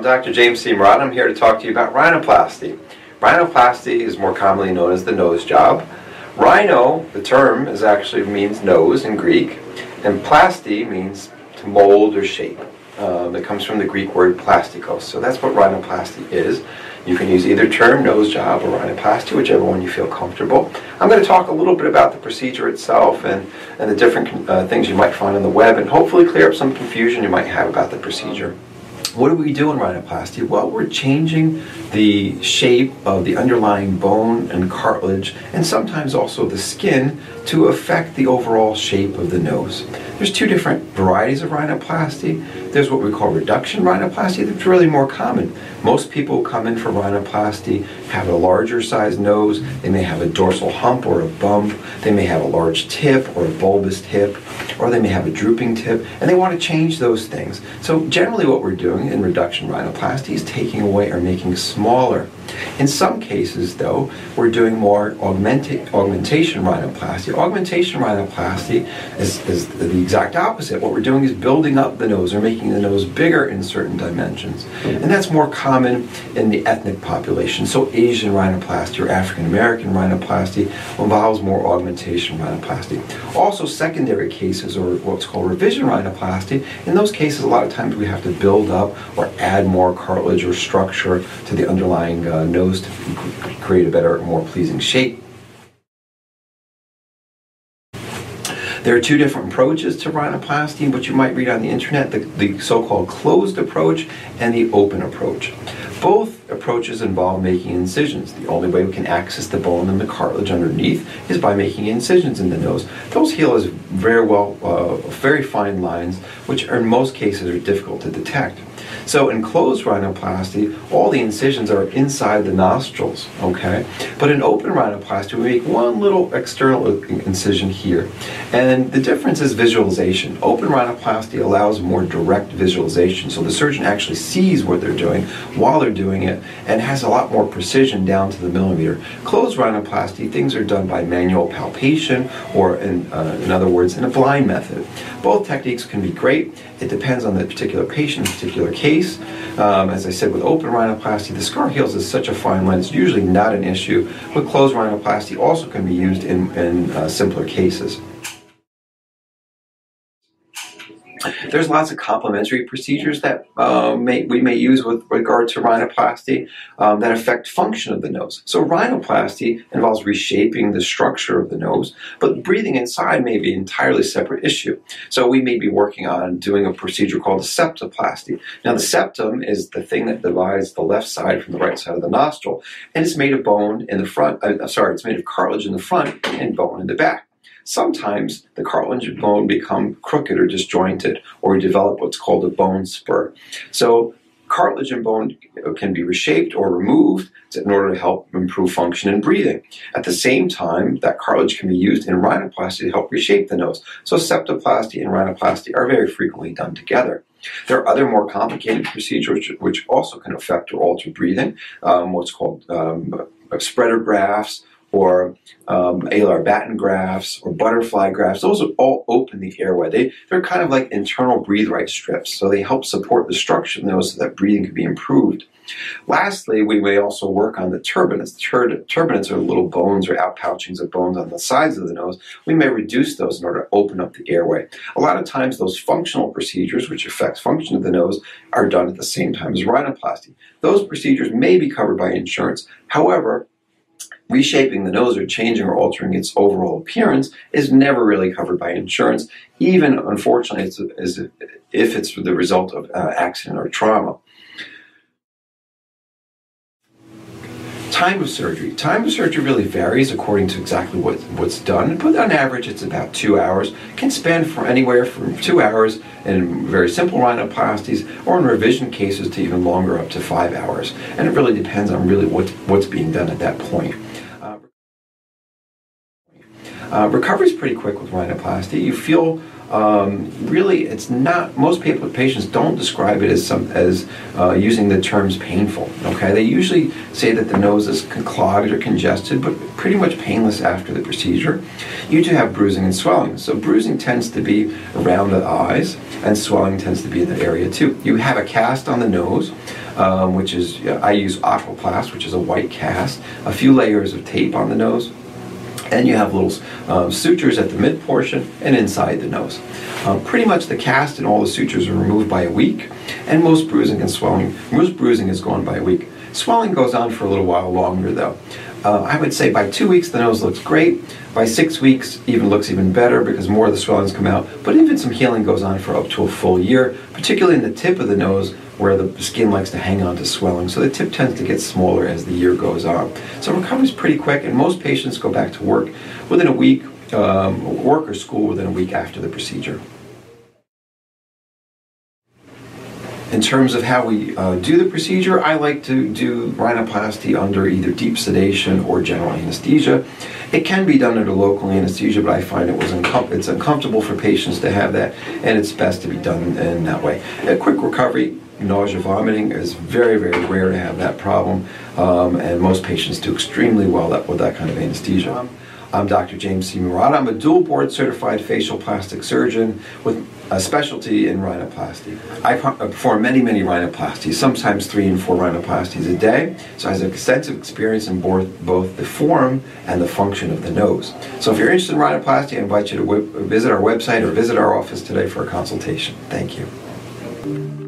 I'm Dr. James C. Marotta. I'm here to talk to you about rhinoplasty. Rhinoplasty is more commonly known as the nose job. Rhino, the term, is actually means nose in Greek, and plasty means to mold or shape. Um, it comes from the Greek word plastikos, so that's what rhinoplasty is. You can use either term, nose job, or rhinoplasty, whichever one you feel comfortable. I'm going to talk a little bit about the procedure itself and, and the different uh, things you might find on the web and hopefully clear up some confusion you might have about the procedure. What do we do in rhinoplasty? Well, we're changing the shape of the underlying bone and cartilage and sometimes also the skin to affect the overall shape of the nose. There's two different varieties of rhinoplasty. There's what we call reduction rhinoplasty that's really more common. Most people come in for rhinoplasty have a larger sized nose, they may have a dorsal hump or a bump, they may have a large tip or a bulbous tip, or they may have a drooping tip, and they want to change those things. So generally what we're doing in reduction rhinoplasty is taking away or making smaller. In some cases, though, we're doing more augmenta- augmentation rhinoplasty. Augmentation rhinoplasty is, is the exact opposite. What we're doing is building up the nose or making the nose bigger in certain dimensions. And that's more common in the ethnic population. So Asian rhinoplasty or African American rhinoplasty involves more augmentation rhinoplasty. Also, secondary cases or what's called revision rhinoplasty, in those cases, a lot of times we have to build up or add more cartilage or structure to the underlying uh, nose to create a better, more pleasing shape. There are two different approaches to rhinoplasty, which you might read on the internet, the, the so-called closed approach and the open approach. Both approaches involve making incisions. The only way we can access the bone and the cartilage underneath is by making incisions in the nose. Those heal as very well, uh, very fine lines, which in most cases are difficult to detect. So in closed rhinoplasty, all the incisions are inside the nostrils, okay? But in open rhinoplasty, we make one little external incision here. And the difference is visualization. Open rhinoplasty allows more direct visualization, so the surgeon actually sees what they're doing while they're doing it and has a lot more precision down to the millimeter. Closed rhinoplasty, things are done by manual palpation or, in, uh, in other words, in a blind method. Both techniques can be great. It depends on the particular patient, particular case. Um, as I said, with open rhinoplasty, the scar heals is such a fine line, it's usually not an issue. but closed rhinoplasty, also can be used in, in uh, simpler cases. There's lots of complementary procedures that uh, may, we may use with regard to rhinoplasty um, that affect function of the nose. So rhinoplasty involves reshaping the structure of the nose, but breathing inside may be an entirely separate issue. So we may be working on doing a procedure called a septoplasty. Now the septum is the thing that divides the left side from the right side of the nostril, and it's made of bone in the front. Uh, sorry, it's made of cartilage in the front and bone in the back. Sometimes the cartilage bone become crooked or disjointed, or develop what's called a bone spur. So cartilage and bone can be reshaped or removed in order to help improve function and breathing. At the same time, that cartilage can be used in rhinoplasty to help reshape the nose. So septoplasty and rhinoplasty are very frequently done together. There are other more complicated procedures which, also can affect or alter breathing, um, what's called um, spreader grafts, or um, alar batten grafts or butterfly grafts. Those all open the airway. They, they're kind of like internal breathe right strips, so they help support the structure of the nose so that breathing can be improved. Lastly, we may also work on the turbinates. The tur- turbinates are little bones or outpouchings of bones on the sides of the nose. We may reduce those in order to open up the airway. A lot of times, those functional procedures, which affect function of the nose, are done at the same time as rhinoplasty. Those procedures may be covered by insurance. However, reshaping the nose or changing or altering its overall appearance is never really covered by insurance, even unfortunately it's, if it's the result of uh, accident or trauma. Time of surgery. Time of surgery really varies according to exactly what, what's done, but on average it's about two hours. Can span from anywhere from two hours in very simple rhinoplasties or in revision cases to even longer up to five hours. And it really depends on really what, what's being done at that point. Uh, recovery is pretty quick with rhinoplasty. You feel um, really it's not most people patients don't describe it as some as uh, using the terms painful okay? They usually say that the nose is clogged or congested but pretty much painless after the procedure. You do have bruising and swelling. So bruising tends to be around the eyes and swelling tends to be in that area too. You have a cast on the nose um, which is, I use Aquaplast, which is a white cast, a few layers of tape on the nose, and you have little um, sutures at the mid portion and inside the nose. Um, pretty much the cast and all the sutures are removed by a week, and most bruising and swelling, most bruising is gone by a week. Swelling goes on for a little while longer though. Uh, I would say by two weeks the nose looks great. By six weeks, even looks even better because more of the swellings come out. But even some healing goes on for up to a full year, particularly in the tip of the nose where the skin likes to hang on to swelling. So the tip tends to get smaller as the year goes on. So recovery is pretty quick, and most patients go back to work within a week, um, work or school within a week after the procedure. In terms of how we uh, do the procedure, I like to do rhinoplasty under either deep sedation or general anesthesia. It can be done under local anesthesia, but I find it was uncom it's uncomfortable for patients to have that, and it's best to be done in that way. A quick recovery, nausea, vomiting is very, very rare to have that problem, um, and most patients do extremely well with that kind of anesthesia. I'm Dr. James C. Marotta. I'm a dual board certified facial plastic surgeon with a specialty in rhinoplasty. I uh, perform many, many rhinoplasties, sometimes three and four rhinoplasties a day. So I have extensive experience in both, both the form and the function of the nose. So if you're interested in rhinoplasty, I invite you to visit our website or visit our office today for a consultation. Thank you.